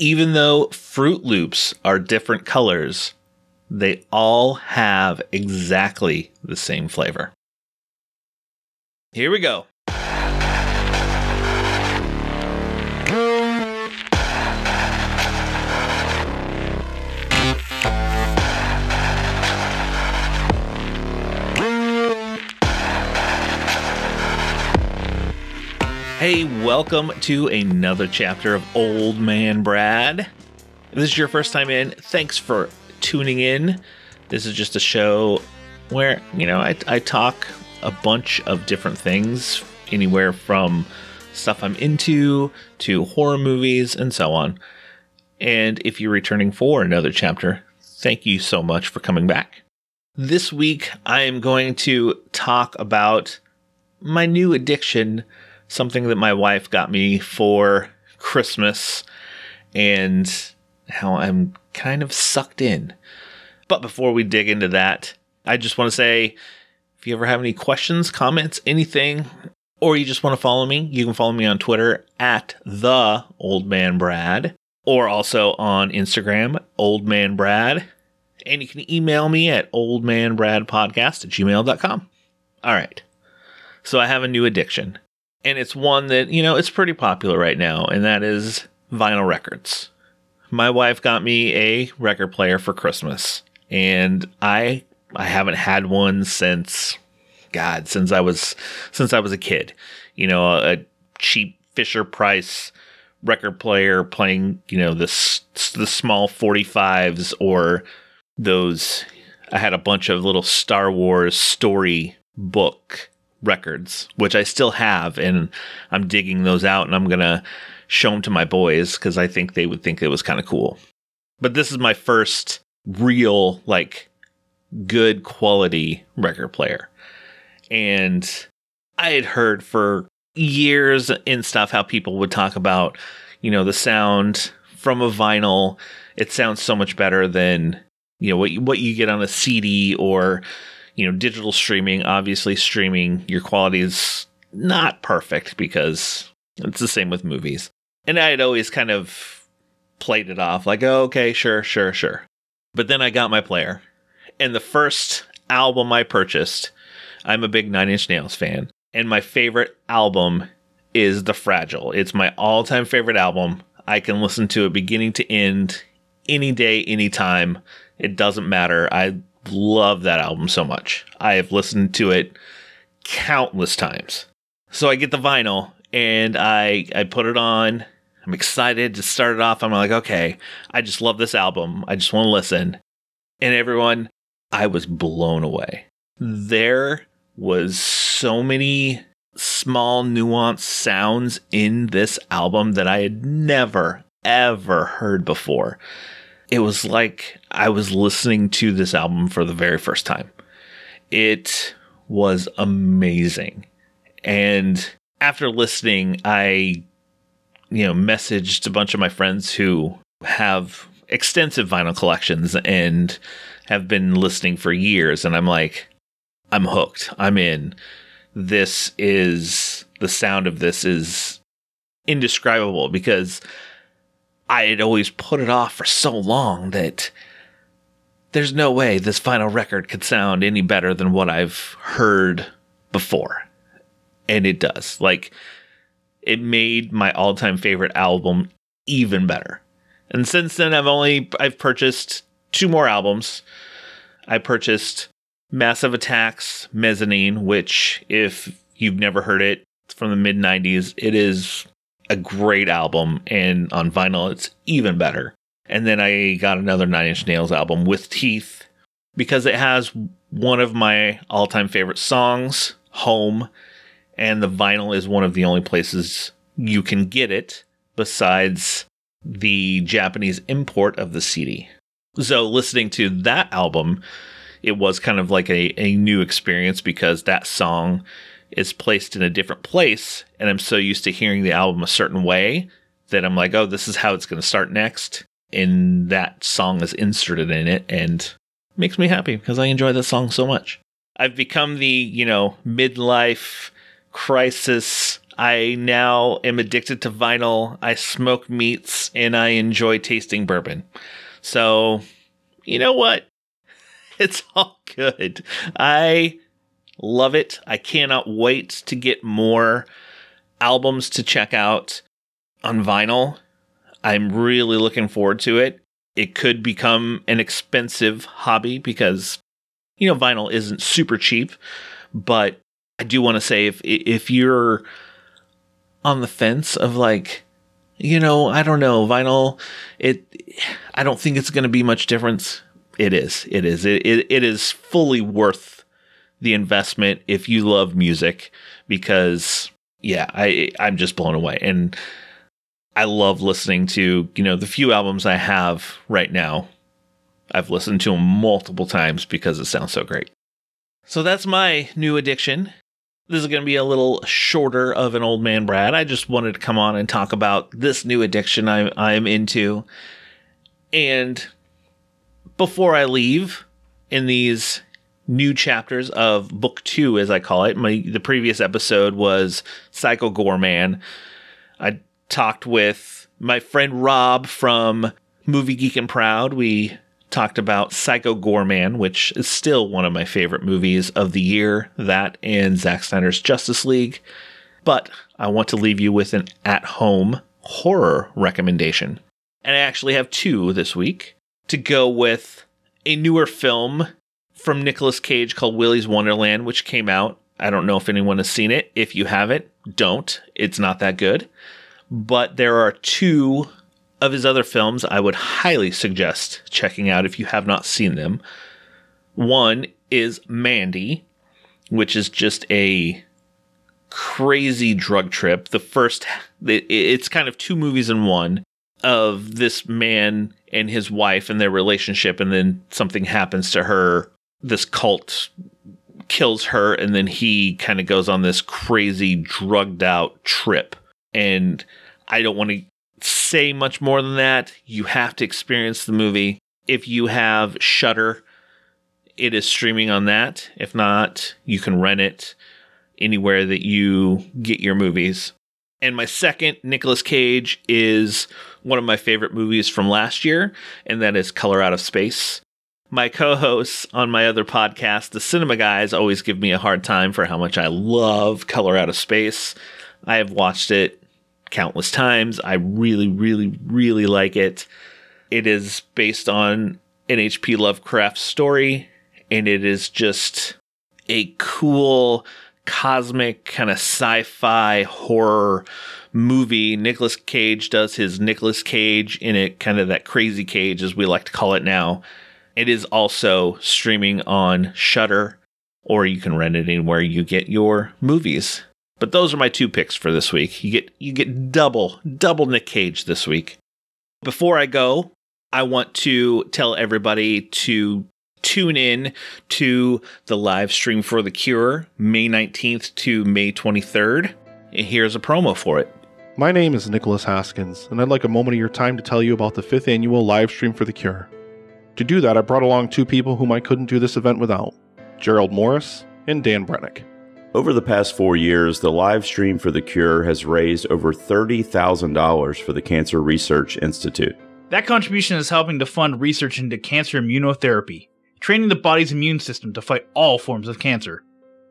even though Froot Loops are different colors, they all have exactly the same flavor. Here we go. Hey, welcome to another chapter of Old Man Brad. If this is your first time in, thanks for tuning in. This is just a show where, you know, I, I talk a bunch of different things, anywhere from stuff I'm into to horror movies and so on. And if you're returning for another chapter, thank you so much for coming back. This week, I am going to talk about my new addiction something that my wife got me for Christmas and how I'm kind of sucked in. But before we dig into that, I just want to say if you ever have any questions, comments, anything, or you just want to follow me, you can follow me on Twitter at the Old Man Brad, or also on Instagram, Old Man Brad. And you can email me at oldmanbradpodcast at gmail.com. All right. So I have a new addiction and it's one that you know it's pretty popular right now and that is vinyl records. My wife got me a record player for christmas and i i haven't had one since god since i was since i was a kid. You know a, a cheap fisher price record player playing you know this the small 45s or those i had a bunch of little star wars story book records, which I still have, and I'm digging those out, and I'm gonna show them to my boys because I think they would think it was kind of cool. But this is my first real, like, good quality record player, and I had heard for years in stuff how people would talk about, you know, the sound from a vinyl. It sounds so much better than you know what what you get on a CD or you know, digital streaming, obviously streaming, your quality is not perfect because it's the same with movies. And I had always kind of played it off like, oh, okay, sure, sure, sure. But then I got my player. And the first album I purchased, I'm a big Nine Inch Nails fan. And my favorite album is The Fragile. It's my all time favorite album. I can listen to it beginning to end any day, anytime. It doesn't matter. I love that album so much. I have listened to it countless times. So I get the vinyl and I I put it on. I'm excited to start it off. I'm like, okay, I just love this album. I just want to listen. And everyone, I was blown away. There was so many small nuanced sounds in this album that I had never ever heard before it was like I was listening to this album for the very first time. It was amazing. And after listening, I, you know, messaged a bunch of my friends who have extensive vinyl collections and have been listening for years. And I'm like, I'm hooked. I'm in. This is the sound of this is indescribable because I had always put it off for so long that there's no way this vinyl record could sound any better than what I've heard before. And it does. Like, it made my all time favorite album even better. And since then, I've only I've purchased two more albums. I purchased Massive Attacks Mezzanine, which, if you've never heard it, from the mid 90s. It is a great album, and on vinyl, it's even better. And then I got another Nine Inch Nails album with Teeth because it has one of my all time favorite songs, Home, and the vinyl is one of the only places you can get it besides the Japanese import of the CD. So listening to that album, it was kind of like a, a new experience because that song is placed in a different place and I'm so used to hearing the album a certain way that I'm like, oh, this is how it's going to start next. And that song is inserted in it and makes me happy because I enjoy that song so much. I've become the, you know, midlife crisis I now am addicted to vinyl. I smoke meats and I enjoy tasting bourbon. So, you know what? It's all good. I love it. I cannot wait to get more albums to check out on vinyl. I'm really looking forward to it. It could become an expensive hobby because, you know, vinyl isn't super cheap. But I do want to say if if you're on the fence of like, you know, I don't know, vinyl, it, I don't think it's going to be much difference. It is. It is. It, it, it is fully worth the investment if you love music because yeah, I I'm just blown away and I love listening to, you know, the few albums I have right now. I've listened to them multiple times because it sounds so great. So that's my new addiction. This is going to be a little shorter of an old man Brad. I just wanted to come on and talk about this new addiction I'm I'm into. And before I leave in these new chapters of book 2 as I call it, my the previous episode was Psycho Goreman. I talked with my friend Rob from Movie Geek and Proud. We talked about Psycho Goreman, which is still one of my favorite movies of the year, that and Zack Snyder's Justice League. But I want to leave you with an at home horror recommendation. And I actually have two this week to go with a newer film from Nicolas Cage called Willy's Wonderland, which came out. I don't know if anyone has seen it. If you haven't, don't. It's not that good. But there are two of his other films I would highly suggest checking out if you have not seen them. One is Mandy, which is just a crazy drug trip. The first, it's kind of two movies in one of this man and his wife and their relationship, and then something happens to her. This cult kills her, and then he kind of goes on this crazy drugged out trip. And I don't want to say much more than that. You have to experience the movie. If you have Shudder it is streaming on that. If not, you can rent it anywhere that you get your movies. And my second, Nicolas Cage, is one of my favorite movies from last year, and that is Color Out of Space. My co hosts on my other podcast, the Cinema Guys, always give me a hard time for how much I love Color Out of Space. I have watched it countless times. I really, really, really like it. It is based on an H.P. Lovecraft story, and it is just a cool cosmic kind of sci-fi horror movie. Nicolas Cage does his Nicolas Cage in it, kind of that crazy cage as we like to call it now. It is also streaming on Shudder, or you can rent it anywhere you get your movies. But those are my two picks for this week. You get you get double double Nick Cage this week. Before I go, I want to tell everybody to tune in to the live stream for The Cure, May 19th to May 23rd. And here's a promo for it. My name is Nicholas Haskins, and I'd like a moment of your time to tell you about the fifth annual live stream for The Cure. To do that, I brought along two people whom I couldn't do this event without Gerald Morris and Dan Brennick. Over the past four years, the live stream for The Cure has raised over $30,000 for the Cancer Research Institute. That contribution is helping to fund research into cancer immunotherapy, training the body's immune system to fight all forms of cancer.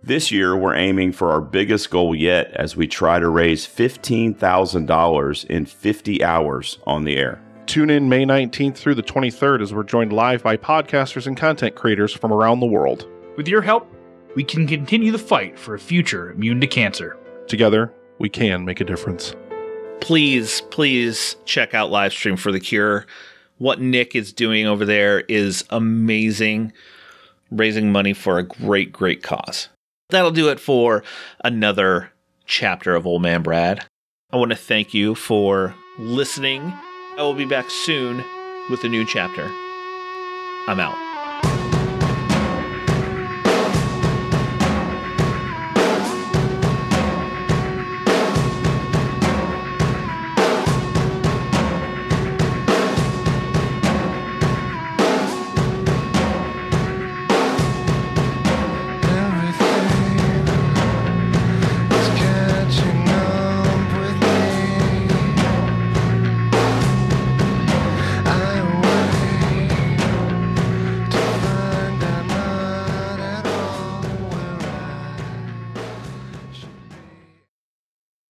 This year, we're aiming for our biggest goal yet as we try to raise $15,000 in 50 hours on the air. Tune in May 19th through the 23rd as we're joined live by podcasters and content creators from around the world. With your help, we can continue the fight for a future immune to cancer. Together, we can make a difference. Please, please check out Livestream for the Cure. What Nick is doing over there is amazing, raising money for a great, great cause. That'll do it for another chapter of Old Man Brad. I want to thank you for listening. I will be back soon with a new chapter. I'm out.